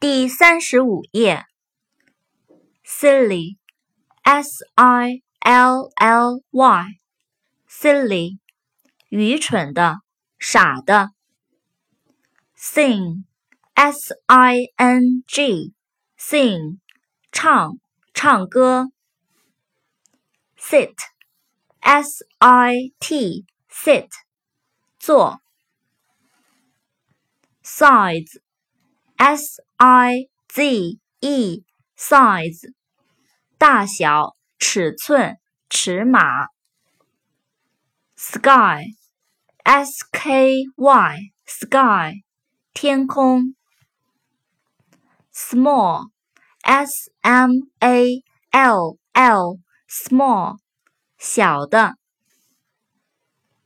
第三十五页，silly，s i l l y，silly，愚蠢的，傻的。sing，s i n g，sing，唱，唱歌。sit，s i t，sit，坐。size。s i z e size 大小、尺寸、尺码。sky s k y sky 天空。small s m a l l small 小的。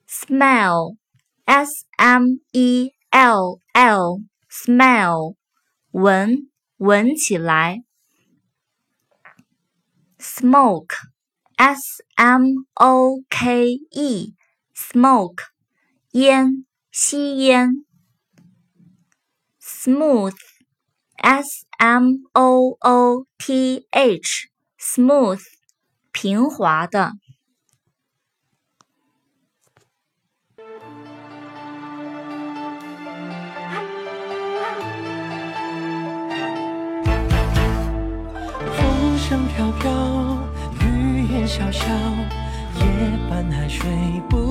smell s m e l l smell 闻，闻起来。smoke，s m o k e，smoke，烟，吸烟。smooth，s m o o t h，smooth，平滑的。风飘飘，雨烟潇潇，夜半还睡不。